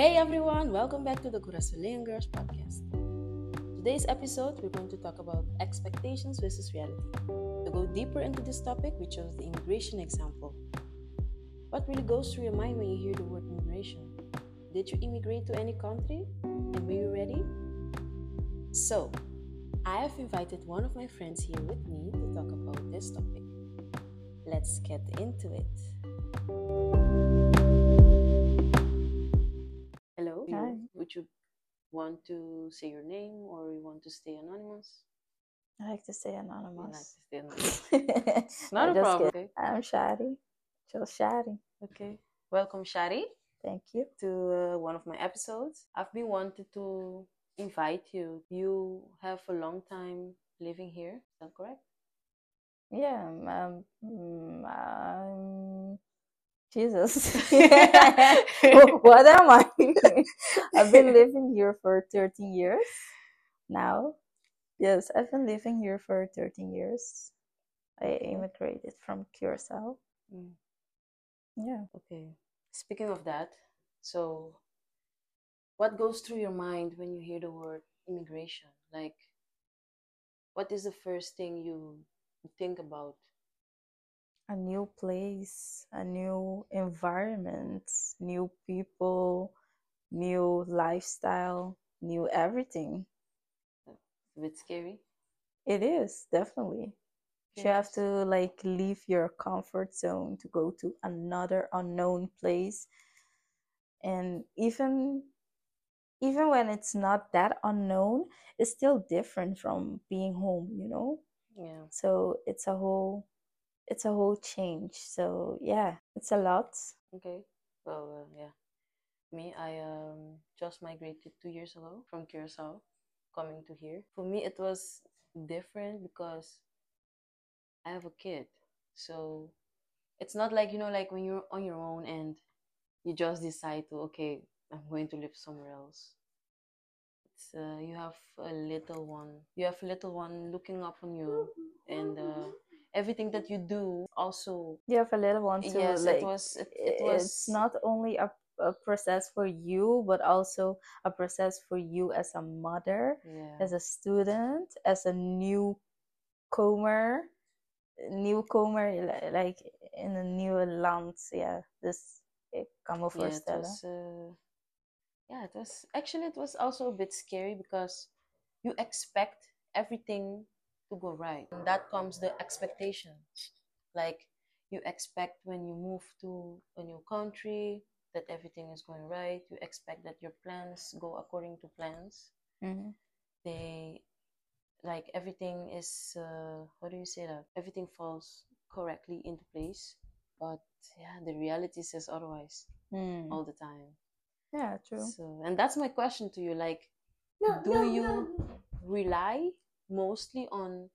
Hey everyone, welcome back to the Curaçalean Girls podcast. Today's episode, we're going to talk about expectations versus reality. To go deeper into this topic, we chose the immigration example. What really goes through your mind when you hear the word immigration? Did you immigrate to any country? And were you ready? So, I have invited one of my friends here with me to talk about this topic. Let's get into it. Would you want to say your name or you want to stay anonymous? I like to stay You like anonymous. to stay anonymous. Not I'm a problem. Okay. I'm Shadi. Chill Shadi. okay. Welcome, Shari, Thank you. to uh, one of my episodes. I've been wanted to invite you. You have a long time living here. Is that correct? Yeah, um, um, Jesus. what am I? I've been living here for 13 years now. Yes, I've been living here for 13 years. I immigrated from Curacao. Mm. Yeah. Okay. Speaking of that, so what goes through your mind when you hear the word immigration? Like, what is the first thing you think about? A new place, a new environment, new people, new lifestyle, new everything. A bit scary? It is definitely. You have to like leave your comfort zone to go to another unknown place. And even even when it's not that unknown, it's still different from being home, you know? Yeah. So it's a whole it's a whole change. So yeah, it's a lot. Okay. Well, uh, yeah. Me, I um just migrated two years ago from Curacao, coming to here. For me, it was different because I have a kid. So it's not like, you know, like when you're on your own and you just decide to, okay, I'm going to live somewhere else. It's uh, you have a little one. You have a little one looking up on you, and uh, everything that you do also. yeah for little ones too. Yes, like it was. It, it was. it's not only a, a process for you, but also a process for you as a mother, Yeah. as a student, as a newcomer, newcomer li- like in a new land. Ja, dus ik kan me Yeah, it was. Uh, yeah, it was actually it was also a bit scary because you expect everything to go right. And that comes the expectations. Like you expect when you move to a new country that everything is going right. You expect that your plans go according to plans. Mhm. They like everything is uh, how do you say that? Everything falls correctly into place. But yeah, the reality says otherwise Hmm. all the time. Yeah, true. So, and that's my question to you. Like, do you rely mostly on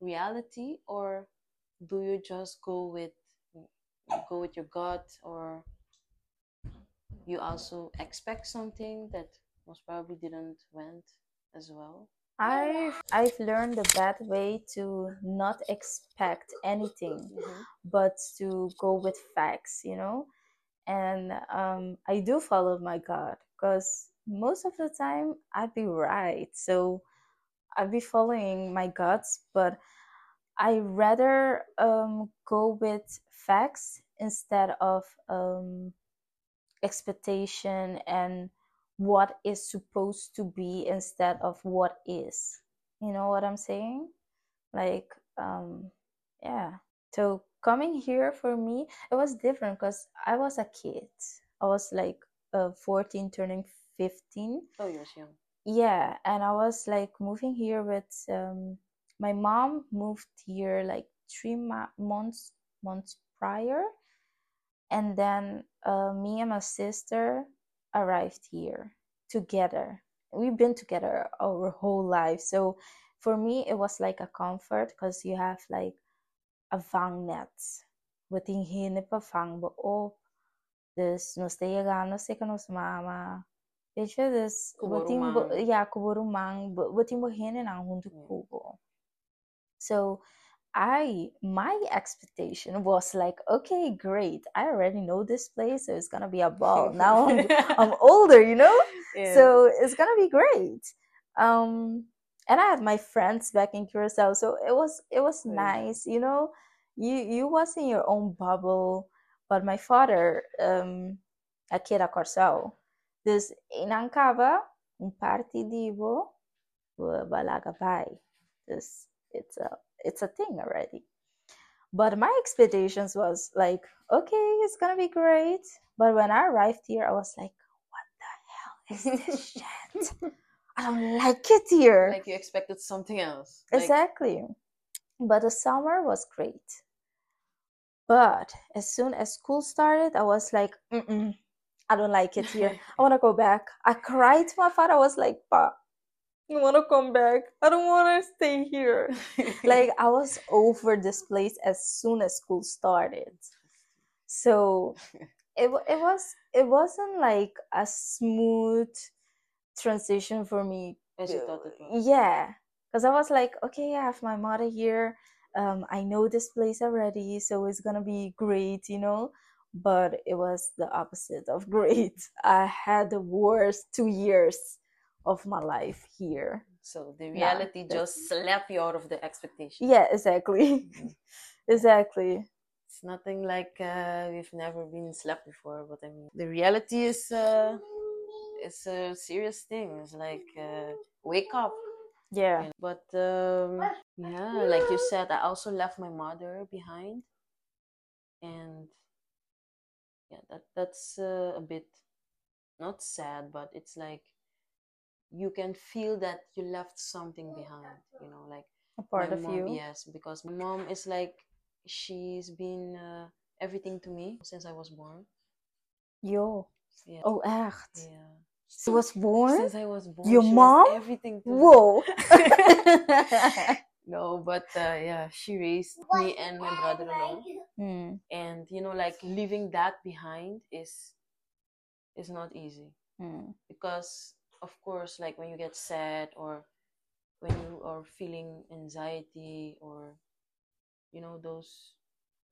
reality, or do you just go with go with your gut, or you also expect something that most probably didn't went as well? I've I've learned the bad way to not expect anything. Mhm. but to go with facts, you know. And um, I do follow my gut because most of the time I'd be right. So I'd be following my guts, but I rather um, go with facts instead of um, expectation and what is supposed to be instead of what is. You know what I'm saying? Like, um, yeah. So coming here for me, it was different because I was a kid. I was like uh, 14, turning 15. Oh, you was young. Yeah, and I was like moving here with um, my mom moved here like three ma- months months prior, and then uh, me and my sister arrived here together. We've been together our whole life, so for me it was like a comfort because you have like a vangnet. We tingin pa vang op. Dus nós chegando, sei que nos mama. Weet je, dus we ting Kuborumang. ja, kuborumang, we ting beginnen aan hun Yeah. kubo. So I my expectation was like, okay, great. I already know this place, so it's gonna be a ball. Now I'm I'm older, you know, Yeah. so it's gonna be great. Um, and I had my friends back in Curacao, so it was it was yeah. nice, you know. You you was in your own bubble, but my father, um, aqui era Corsal, dus inankava um partidivo balaga pai. Dus it's a it's a thing already. But my expectations was like, okay, it's gonna be great. But when I arrived here, I was like, what the hell is this shit? I don't like it here. like you expected something else. Like, Exactly. But the summer was great. But as soon as school started, I was like, Mm-mm, I don't like it here. I want to go back. I cried to my father. I was like, Pa, I want to come back. I don't want to stay here. Like, I was over this place as soon as school started. So it, it was it wasn't like a smooth transition for me as you thought it was. yeah because i was like okay i have my mother here um, i know this place already so it's gonna be great you know but it was the opposite of great i had the worst two years of my life here So the reality that's- just slapped you out of the expectation. yeah exactly exactly It's nothing like uh, we've never been slapped before, but I mean, the reality is uh, it's a serious thing. It's like uh, wake up. yeah you know. But um, yeah, like you said, I also left my mother behind, and yeah, that that's uh, a bit not sad, but it's like you can feel that you left something behind. You know, like a part of mom, you yes, because my mom is like she's been uh, everything to me since I was born. yo Yeah, oh echt yeah. she was born Since I was born, Your mom? everything to me. whoa No, but uh, yeah, she raised me and my brother alone, Hmm, and you know, like leaving that behind is is not easy hmm. because, of course, like when you get sad or when you are feeling anxiety or you know those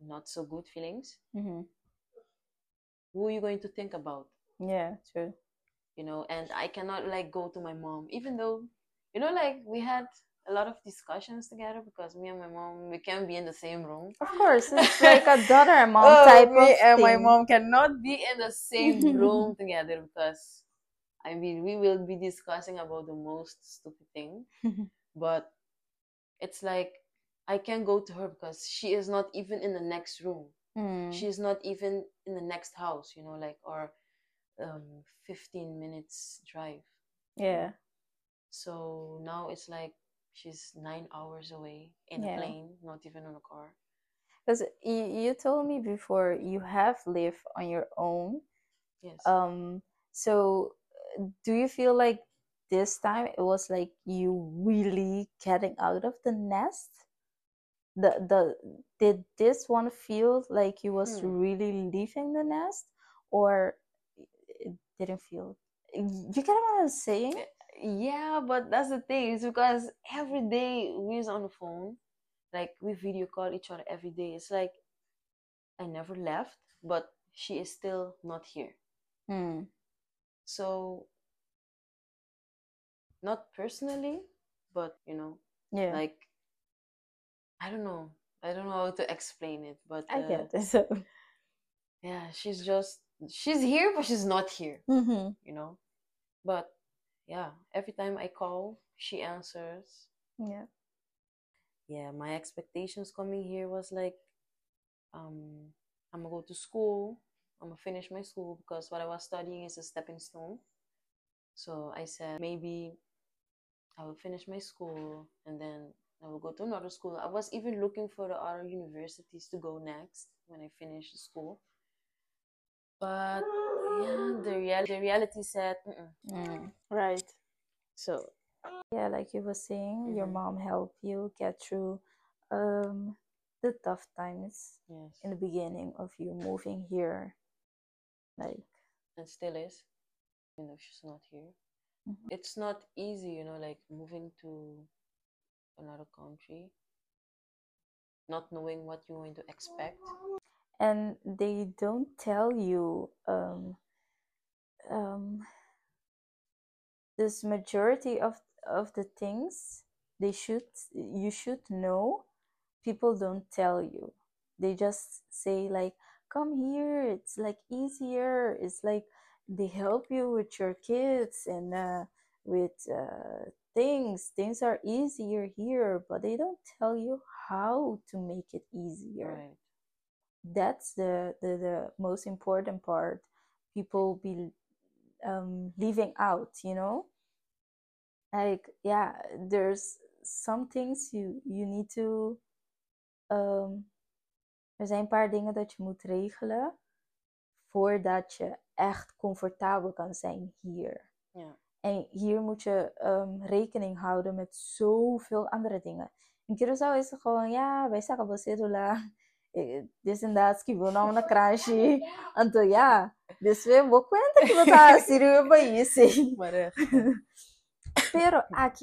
not so good feelings, Mhm. who are you going to think about? yeah true You know, and I cannot like go to my mom, even though you know, like we had a lot of discussions together because me and my mom we can't be in the same room. Of course, it's like a daughter and mom Oh, type me of and my mom cannot be in the same room together because I mean we will be discussing about the most stupid thing. But it's like I can't go to her because she is not even in the next room. She is not even in the next house, you know, like or um 15 minutes drive. yeah, So now it's like she's nine hours away in Yeah. a plane, not even on a car. because you, you told me before you have lived on your own. Yes. Um, so do you feel like this time it was like you really getting out of the nest? The the did this one feel like you was Hmm. really leaving the nest, or it didn't feel? You get what I'm saying? Yeah, but that's the thing. It's because every day we're on the phone, like we video call each other every day. It's like I never left, but she is still not here. Hmm. So not personally, but you know, Yeah, like I don't know. I don't know how to explain it, but I uh, get it. So. yeah, she's just she's here, but she's not here. Mhm. you know. But yeah, every time I call, she answers. Yeah. Yeah, my expectations coming here was like, um, I'm gonna go to school. I'm gonna finish my school because what I was studying is a stepping stone. So I said maybe I will finish my school and then I will go to another school. I was even looking for the other universities to go next when I finish school. But yeah, the real the reality said, Mm-mm. Mm, right. so Yeah, like you were saying, your Mhm. mom helped you get through um the tough times yes. in the beginning of you moving here. Like, and still is, even though she's not here. Mhm. It's not easy, you know, like moving to another country. not knowing what you're going to expect. And they don't tell you um, um, this majority of of the things they should you should know people don't tell you they just say like come here it's like easier it's like they help you with your kids and uh, with uh, things things are easier here but they don't tell you how to make it easier Right. That's the, the the most important part people be um leaving out you know like yeah there's some things you you need to um er zijn een paar dingen dat je moet regelen voordat je echt comfortabel kan zijn hier Ja. en hier moet je um, rekening houden met zoveel andere dingen. In Curaçao is het gewoon, ja, wij zeggen cédula. Dit en dat, que vou não na crash. Então, ja, dus we que você tá sirve para isso. Maar echt. Pero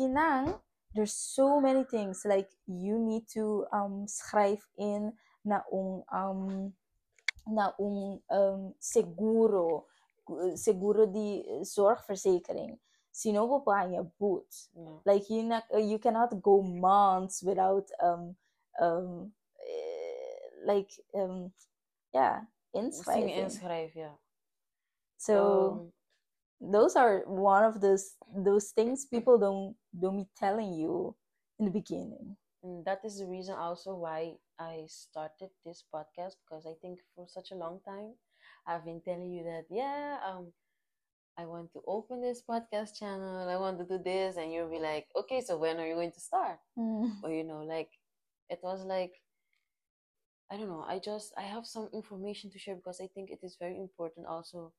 não, there's so many things like you need to um schrijf in na um um na um, um seguro, seguro de zorgverzekering. Je boet. Ja. Like you not, you cannot go months without um um like um yeah inschrijving. inschrijven, ja. So Um, those are one of those those things people don't don't be telling you in the beginning. And that is the reason also why I started this podcast because I think for such a long time I've been telling you that yeah um I want to open this podcast channel I want to do this and you'll be like okay so when are you going to start or you know like it was like I don't know I just I have some information to share because I think it is very important also.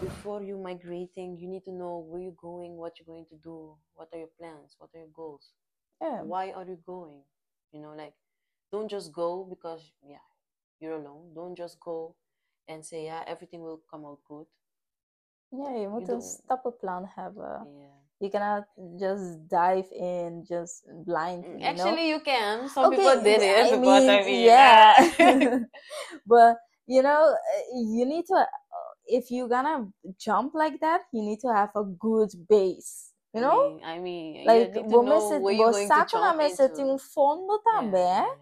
Before you migrating you need to know where you're going what you're going to do what are your plans what are your goals? Yeah. why are you going? You know like don't just go because yeah you're alone. Don't just go and say yeah everything will come out good. Yeah, je moet You een don't- stappenplan hebben. yeah You cannot just dive in just blind. You know? actually you can some Okay, people did it I but mean, I mean yeah. but you know, uh, you need to. If you're gonna jump like that, you need to have a good base. You know, I mean like you need to vou know where you're going to saco na mesa tem um fundo também. yeah, yeah,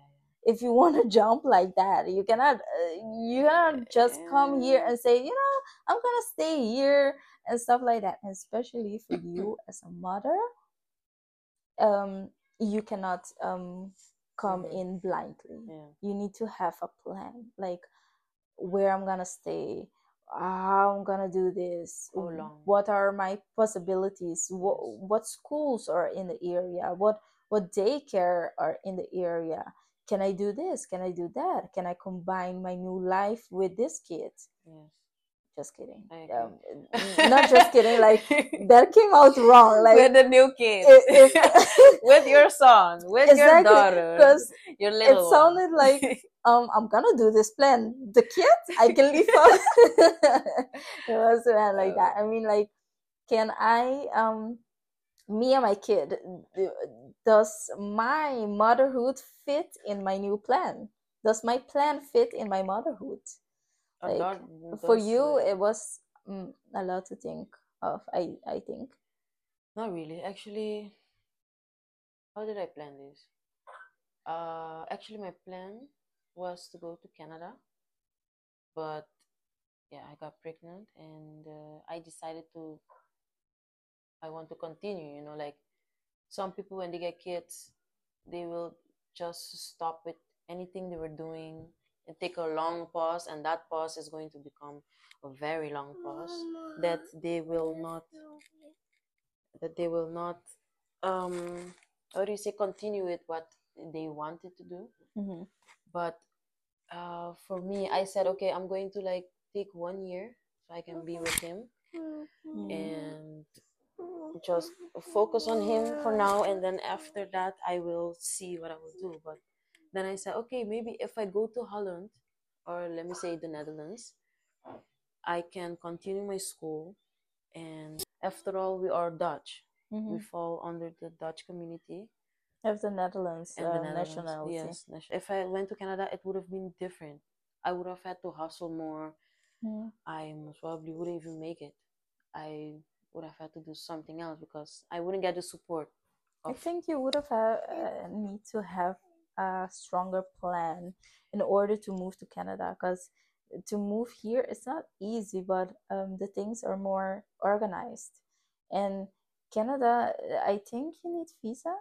If you want to jump like that, you cannot. Uh, you cannot just come here and say, you know, I'm gonna stay here and stuff like that. And especially for you as a mother, um, you cannot um come Mhm. in blindly yeah. you need to have a plan like where i'm gonna stay how i'm gonna do this How long? what are my possibilities what, what schools are in the area what what daycare are in the area can i do this can i do that can i combine my new life with this kid yes just kidding. Um, not just kidding like that came out wrong like with the new kid if- if- with your son with your daughter because your it one. sounded like um i'm gonna do this plan. The kid i can leave out it was uh, like that. I mean like can i um me and my kid does my motherhood fit in my new plan? Does my plan fit in my motherhood like, lot for you it was mm, a lot to think of i i think Not really. Actually, how did I plan this? Uh, actually, my plan was to go to Canada, but yeah, I got pregnant and uh, I decided to. I want to continue. You know, like some people when they get kids, they will just stop with anything they were doing and take a long pause, and that pause is going to become a very long pause that they will not that they will not um how do you say continue with what they wanted to do. Mhm. but uh for me i said okay i'm going to like take one year so i can be with him and just focus on him for now and then after that i will see what i will do. But then i said okay maybe if i go to holland or let me say the netherlands i can continue my school and after all we are dutch we Mhm. fall under the Dutch community. Of the Netherlands and the uh, Netherlands. nationality. Yes, if I went to Canada, it would have been different. I would have had to hustle more. Mm. I most probably wouldn't even make it. I would have had to do something else because I wouldn't get the support. I think you would have had, uh, need to have a stronger plan in order to move to Canada because to move here it's not easy, but um, the things are more organized. And Canada, I think you need visa.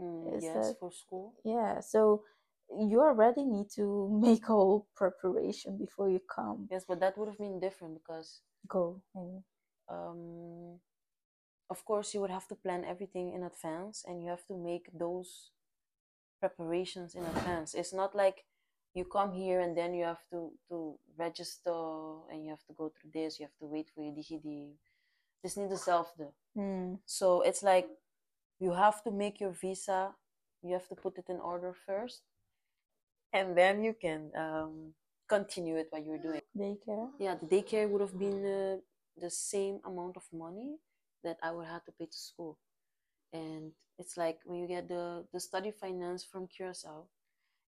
Mm, yes, that for school. yeah? So you already need to make a whole preparation before you come. Yes, but that would have been different because, Go. Mean. um, of course, you would have to plan everything in advance and you have to make those preparations in advance. It's not like you come here and then you have to, to register and you have to go through this, you have to wait for your DigiD. Het is niet dezelfde. Mm. So it's like you have to make your visa, you have to put it in order first, and then you can um, continue with what you're doing. Daycare. Yeah, the daycare would have been uh, the same amount of money that I would have to pay to school. And it's like when you get the, the study finance from Curacao,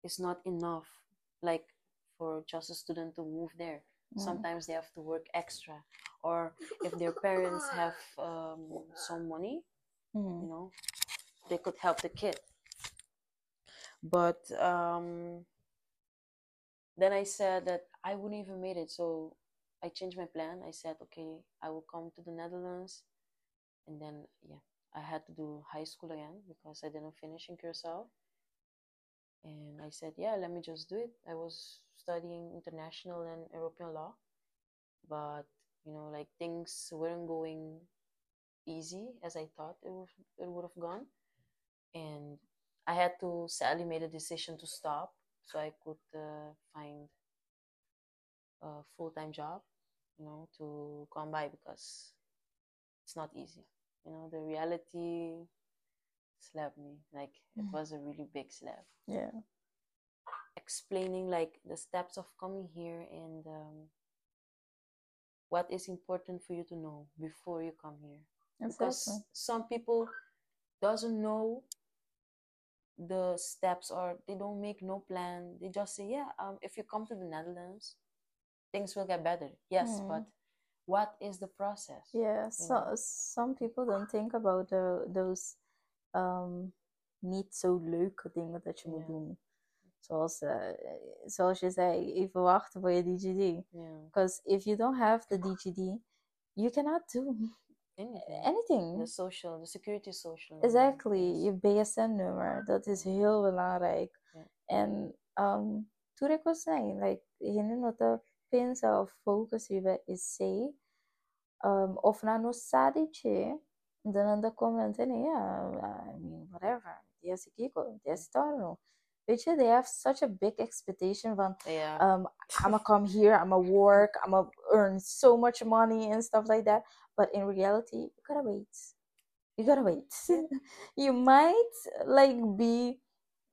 it's not enough, like for just a student to move there. Mm. Sometimes they have to work extra, or if their parents have um, some money, you Mm. know, they could help the kid. But um, then I said that I wouldn't even made it, so I changed my plan. I said, okay, I will come to the Netherlands, and then yeah, I had to do high school again because I didn't finish in Curacao. And I said, yeah, let me just do it. I was studying international and European law, but you know, like things weren't going easy as I thought it would it would have gone, and I had to sadly made a decision to stop so I could uh, find a full time job, you know, to come by because it's not easy. You know, the reality slapped me like it Mhm. was a really big slap. Yeah. Explaining like the steps of coming here and um, what is important for you to know before you come here because some people doesn't know the steps or they don't make no plan they just say yeah um, if you come to the netherlands things will get better yes Mm. but what is the process Yeah, so know some people don't think about the, those um, niet zo leuke dingen dat je moet doen. Zoals, eh, zoals je zei, even wachten voor je DigiD. yeah Because if you don't have the DigiD, you cannot do anything anything. the social the security social Exactly, yes. je BSN-nummer, dat is heel belangrijk. Ja. En um, toen ik was saying, like, hindi no te pensa of focus ibe is say, um, of na no sadi che, dan anda comment and yeah, I mean, whatever. Yes, kiko, yes, no. Weet je, they have such a big expectation van, yeah um, I'm gonna come here, I'm gonna work, I'm gonna earn so much money and stuff like that. But in reality, you gotta wait. You gotta wait. you might like be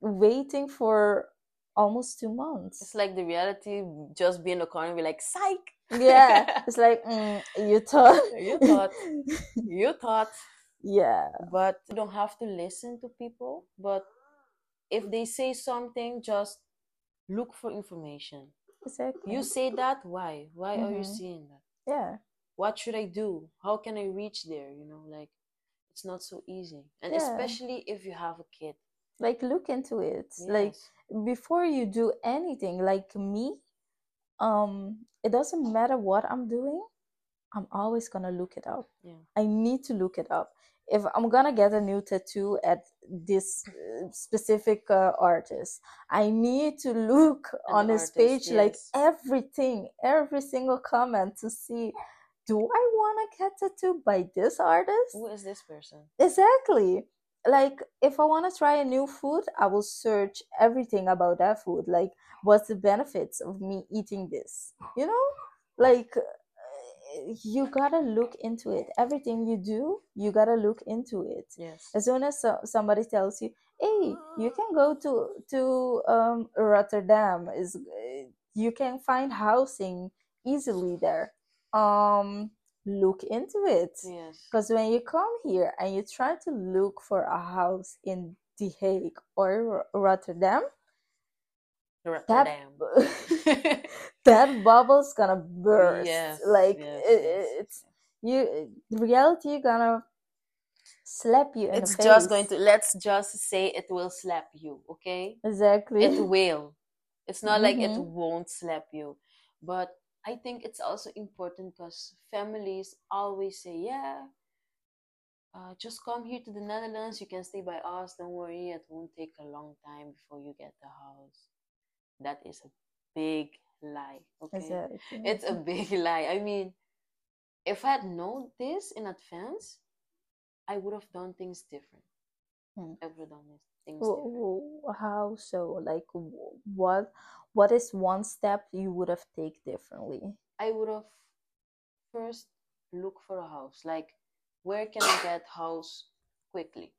waiting for almost two months. it's like the reality just being in the corner be like psych yeah, it's like mm, you thought. You thought. you thought yeah, but you don't have to listen to people but if they say something just look for information exactly. you say that why why are you Mhm. saying that yeah, what should i do how can i reach there you know like it's not so easy and Yeah. especially if you have a kid like look into it. Like Yes. Before you do anything, like me, um, it doesn't matter what I'm doing. I'm always gonna look it up. yeah I need to look it up. If I'm gonna get a new tattoo at this uh, specific uh, artist, I need to look At on the his artist, page like everything, every single comment to see do I want to get tattooed by this artist? who is this person Exactly. Like if I want to try a new food, I will search everything about that food. Like what's the benefits of me eating this? You know? Like you got to look into it. Everything you do, you got to look into it. yes As soon as so- somebody tells you, "Hey, you can go to to um, Rotterdam," is you can find housing easily there. Um, look into it Yes. because when you come here and you try to look for a house in The Hague or Rotterdam, Rotterdam. that bubble's gonna burst. Yes. like yes, it, yes. it's you. Reality gonna slap you in It's just going to. Let's just say it will slap you. Okay. exactly. It will. It's not like it Mhm. won't slap you, but I think it's also important because families always say, "Yeah, uh, just come here to the Netherlands. You can stay by us. Don't worry. It won't take a long time before you get the house." That is a big lie. Okay. Exactly. It's a big lie. I mean, if I had known this in advance, I would have done things different. Hmm. I would have done things different. How so? Like, what? What is one step you would have take differently? I would have first look for a house. Like, where can I get house quickly?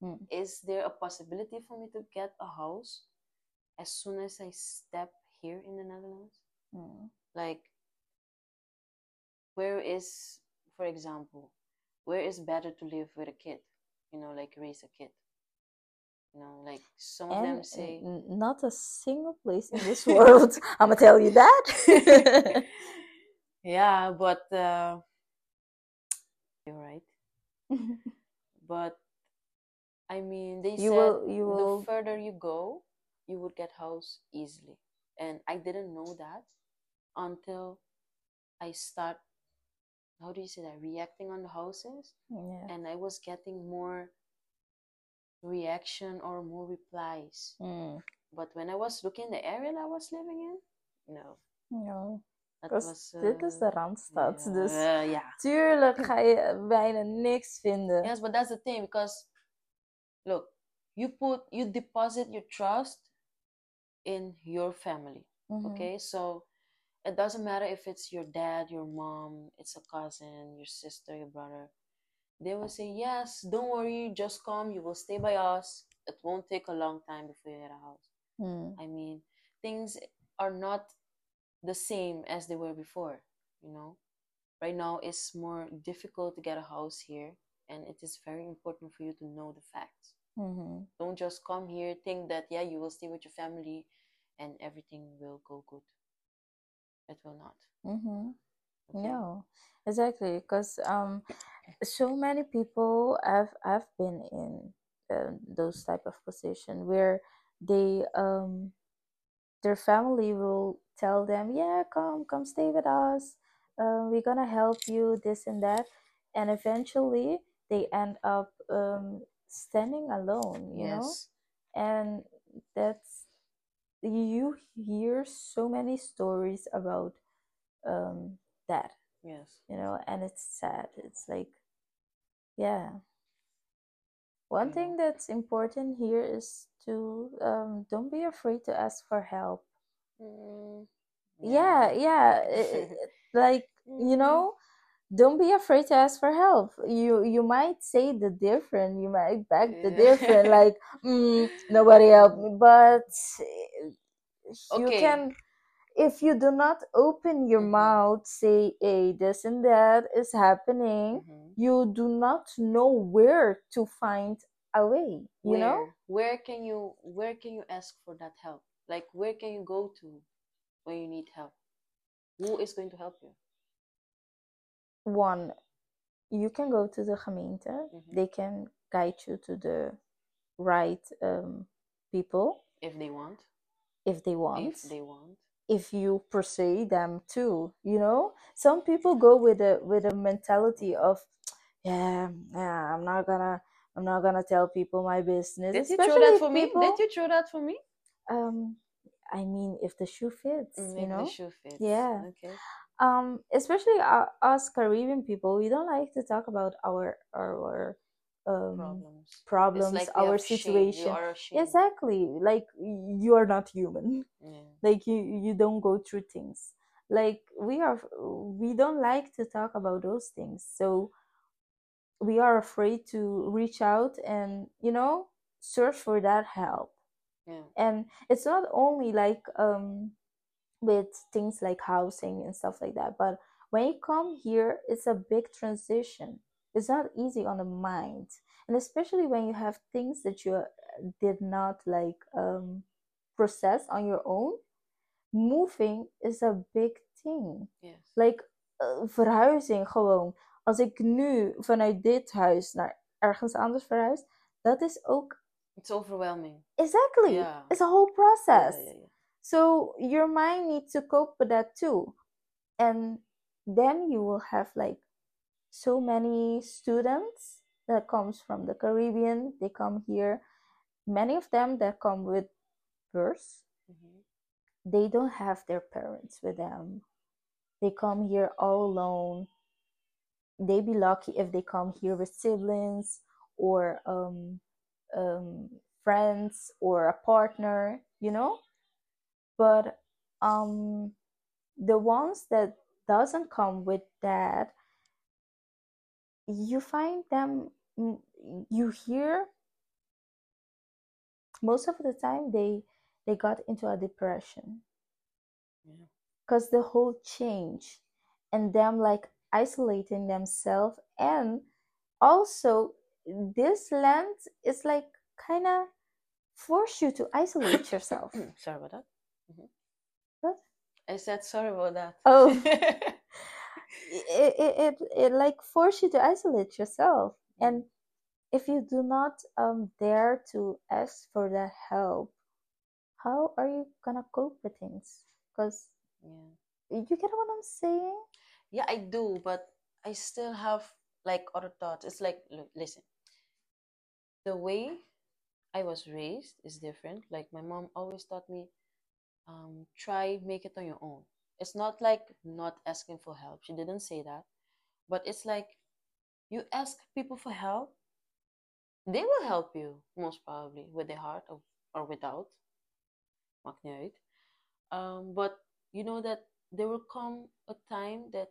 Hmm. Is there a possibility for me to get a house as soon as I step here in the Netherlands? Mm. Like, where is, for example, where is better to live with a kid? You know, like raise a kid. Like some of them say. not a single place in this world. I'm gonna tell you that. yeah, but uh, you're right. But I mean, they You said will- you will- the further you go, you would get house easily, and I didn't know that until I start. How do you say that? Reacting on the houses, yeah. and I was getting more reaction or more replies. Mm. But when I was looking the area that I was living in, no, No, that because was. dit is de uh, Randstad. yeah, Dus uh, yeah. tuurlijk ga je bijna niks vinden. Yes, but that's the thing because look, you put you deposit your trust in your family. Mhm. Okay, so it doesn't matter if it's your dad, your mom, it's a cousin, your sister, your brother. They will say, Yes, don't worry, just come, you will stay by us. It won't take a long time before you get a house. Mm. I mean, things are not the same as they were before, you know. Right now it's more difficult to get a house here and it is very important for you to know the facts. Mhm. Don't just come here think that yeah, you will stay with your family and everything will go good. It will not. Mhm. No, exactly. Because um, so many people have have been in um, those type of position where they um their family will tell them, yeah, come come stay with us. Uh, we're gonna help you this and that, and eventually they end up um standing alone. You know, and that's you hear so many stories about um that Yes. you know and it's sad. It's like yeah. One thing that's important here is to um don't be afraid to ask for help. Mm, yeah yeah. i- i- like you Mm. know don't be afraid to ask for help. You you might say the different you might beg the different like mm, nobody help me but eh, you Okay. can if you do not open your Mhm. mouth say hey this and that is happening Mhm. you do not know where to find a way you know? Where? Where can you where can you ask for that help? Like where can you go to when you need help? Who is going to help you? One you can go to the gemeente Mhm. they can guide you to the right um, people. If they want. If they want. If they want if you persuade them too you know? Some people go with a with a mentality of yeah yeah i'm not gonna i'm not gonna tell people my business did you throw especially that for me? did you throw that for me? Um i mean if the shoe fits Mm, you if know? the shoe fits. Yeah. okay. Um especially uh, us caribbean people we don't like to talk about our our um problems. Problems, like our situation. exactly. Like you are not human. Yeah. like you you don't go through things. Like we are we don't like to talk about those things. So we are afraid to reach out and you know search for that help. Yeah. And it's not only like um with things like housing and stuff like that but when you come here it's a big transition it's not easy on the mind and especially when you have things that you uh, did not like um, process on your own moving is a big thing Yes. like uh, verhuizing gewoon als ik nu vanuit dit huis naar ergens anders verhuis dat is ook It's overwhelming. exactly Yeah. it's a whole process yeah, yeah. so your mind needs to cope with that too and then you will have like so many students that comes from the caribbean they come here. Many of them that come with births Mhm. they don't have their parents with them. They come here all alone. They be lucky if they come here with siblings or um, um, friends or a partner you know? But um, the ones that doesn't come with that you find them you hear most of the time they they got into a depression Yeah. because the whole change and them like isolating themselves and also this land is like kind of force you to isolate yourself sorry about that. Mhm. What? I said sorry about that. Oh. it, it, it, it like force you to isolate yourself and if you do not um dare to ask for that help how are you gonna cope with things because yeah. you get what i'm saying Yeah, I do, but I still have like other thoughts. It's like, look, listen. The way I was raised is different. Like my mom always taught me, um, try make it on your own. It's not like not asking for help. She didn't say that, but it's like you ask people for help, they will help you most probably with their heart or, or without. Maakt niet uit. Um, but you know that there will come a time that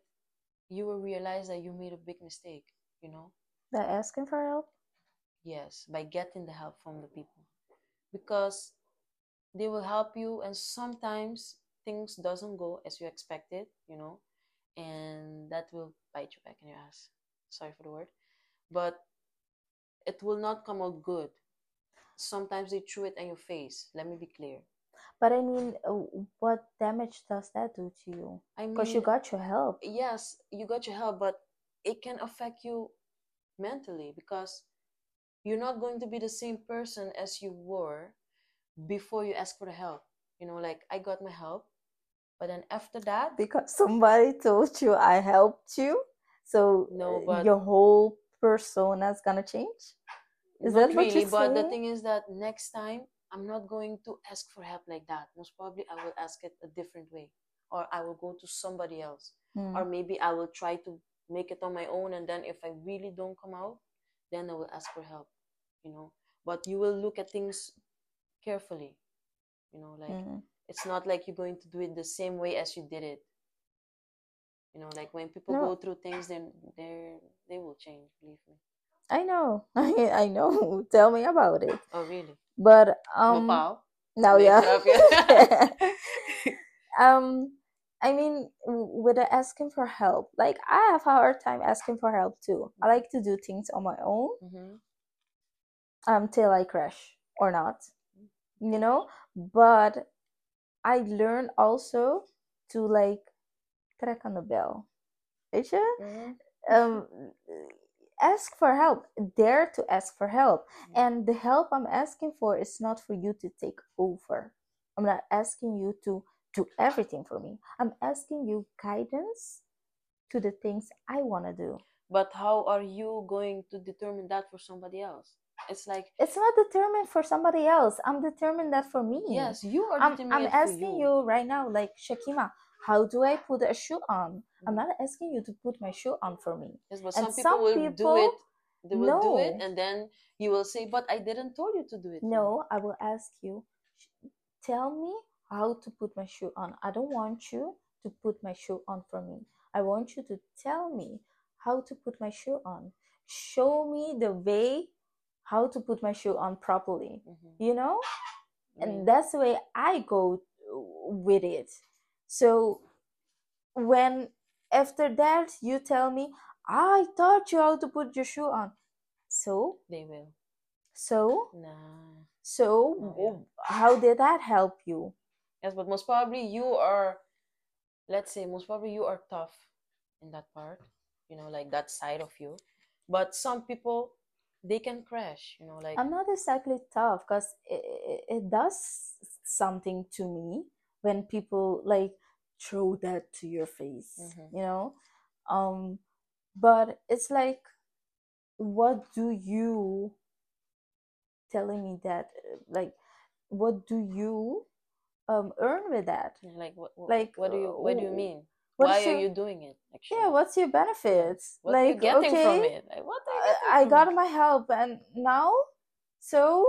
you will realize that you made a big mistake, you know? By asking for help Yes, by getting the help from the people. Because they will help you and sometimes things doesn't go as you expected, you know? And that will bite you back in your ass. Sorry for the word. But it will not come out good. Sometimes they threw it in your face. Let me be clear. But I mean, uh, what damage does that do to you? I Because you got your help. yes, you got your help, but it can affect you mentally because you're not going to be the same person as you were before you ask for the help. You know, like I got my help, but then after that, Because somebody told you I helped you, so No, uh, but- your whole persona is gonna change. Is that what really. you're But the thing is that next time I'm not going to ask for help like that. Most probably I will ask it a different way, or I will go to somebody else, Hmm. or maybe I will try to make it on my own. And then if I really don't come out, then I will ask for help. You know, but you will look at things carefully. You know, like Mm. It's not like you're going to do it the same way as you did it. You know, like when people No. go through things, then they they will change. Believe me. I know, I know. Tell me about it. Oh, really? But um, Bepaal. now Nee, yeah. grapje. um i mean with the asking for help like i have a hard time asking for help too i like to do things on my own Mhm. until i crash or not you know but i learned also to like trek on the bell. Weet je? Mhm. um ask for help. Dare to ask for help. And the help i'm asking for is not for you to take over. I'm not asking you to do everything for me. I'm asking you guidance to the things i want to do. But how are you going to determine that for somebody else? It's like it's not determined for somebody else i'm determined that for me yes, you are i'm, I'm asking you. you right now like shakima how do i put a shoe on i'm Mhm. not asking you to put my shoe on for me Yes, but and some people some will people- do it. They will do it, and then you will say, "But I didn't told you to do it." No, I will ask you, tell me how to put my shoe on. I don't want you to put my shoe on for me. I want you to tell me how to put my shoe on. Show me the way how to put my shoe on properly. Mhm. You know? And mean, that's the way I go with it. So when after that you tell me i taught you how to put your shoe on so They will. so Nah. so Oh, yeah. how did that help you Yes, but most probably you are, let's say, most probably you are tough in that part, you know, like that side of you. But some people, they can crash, you know, like, i'm not exactly tough because it, it, it does something to me when people like throw that to your face Mhm. you know um but it's like what do you telling me that like what do you um earn with that like what, what, like, what do you, what do you uh, mean? What Why is are your- you doing it? Actually, yeah what's your benefits what are you like getting okay from it? Like, what are you getting I, got my help and now so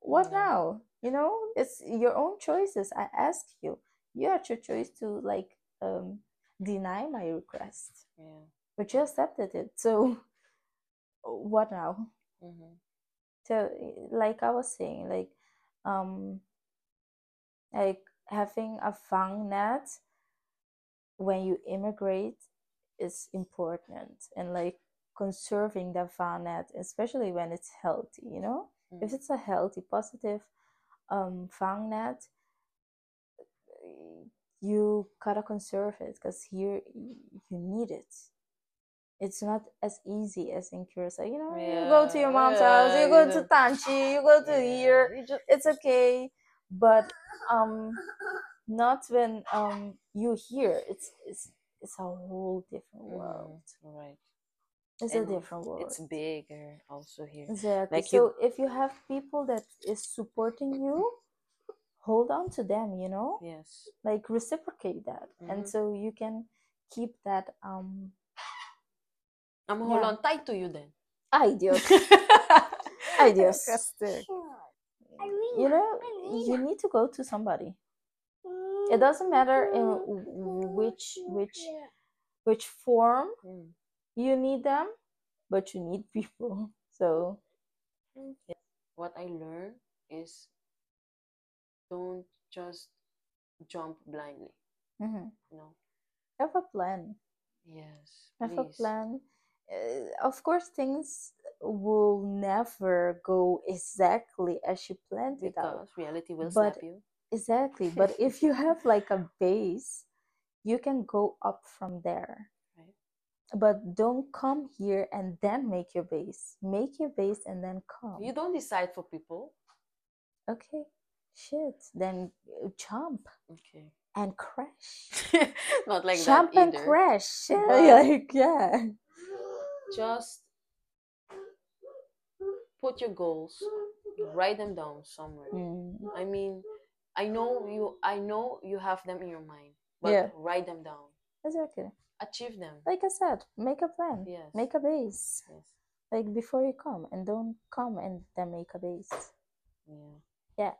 what Yeah. now you know it's your own choices i ask you you had your choice to like um deny my request Yeah. but you accepted it so what now hmm so like i was saying like um like having a vangnet when you immigrate is important. And like conserving that vangnet especially when it's healthy you know? If it's a healthy positive um vangnet you gotta conserve it because here you need it. It's not as easy as in Curacao. You know, you go to your mom's house, you go to Tanchi, you go to Yeah, here. just- It's okay, but um, not when um you hear It's it's it's a whole different world. Mhm, Right. It's And a different world. It's bigger also here. Exactly. like you- so if you have people that is supporting you, hold on to them. You know, Yes. like reciprocate that, and Mhm. so you can keep that um. I'm gonna hold Yeah. on tight to you then. Ay Dios, ay Dios. You know you need to go to somebody it doesn't matter in which which which form Mm. you need them but you need people so What I learned is don't just jump blindly. mhm. You know. have a plan Yes. have a plan uh, of course things will never go exactly as you planned it out reality will But- slap you. Exactly but if you have like a base you can go up from there Right. but don't come here and then make your base make your base and then come You don't decide for people. okay shit then uh, jump Okay. and crash Not like jump that and either. crash But- like yeah Just put your goals, write them down somewhere. Mm, I mean, I know you. I know you have them in your mind, but Yeah. write them down. exactly Achieve them. like i said make a plan Yes. make a base Yes. like before you come and don't come and then make a base Yeah. Yeah.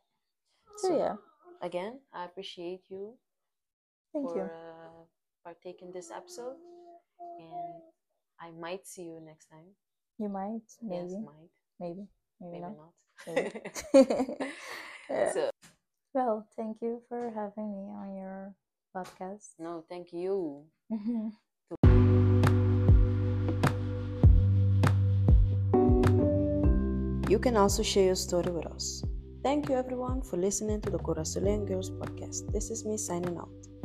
so, So, yeah Again, I appreciate you thank for you uh, partaking this episode, and I might see you next time. you might maybe Yes, might, maybe maybe, maybe not not. Maybe. Yeah. so, well thank you for having me on your podcast no, thank you. Mm-hmm. You can also share your story with us. Thank you everyone for listening to the Corazolean Girls podcast. This is me signing out.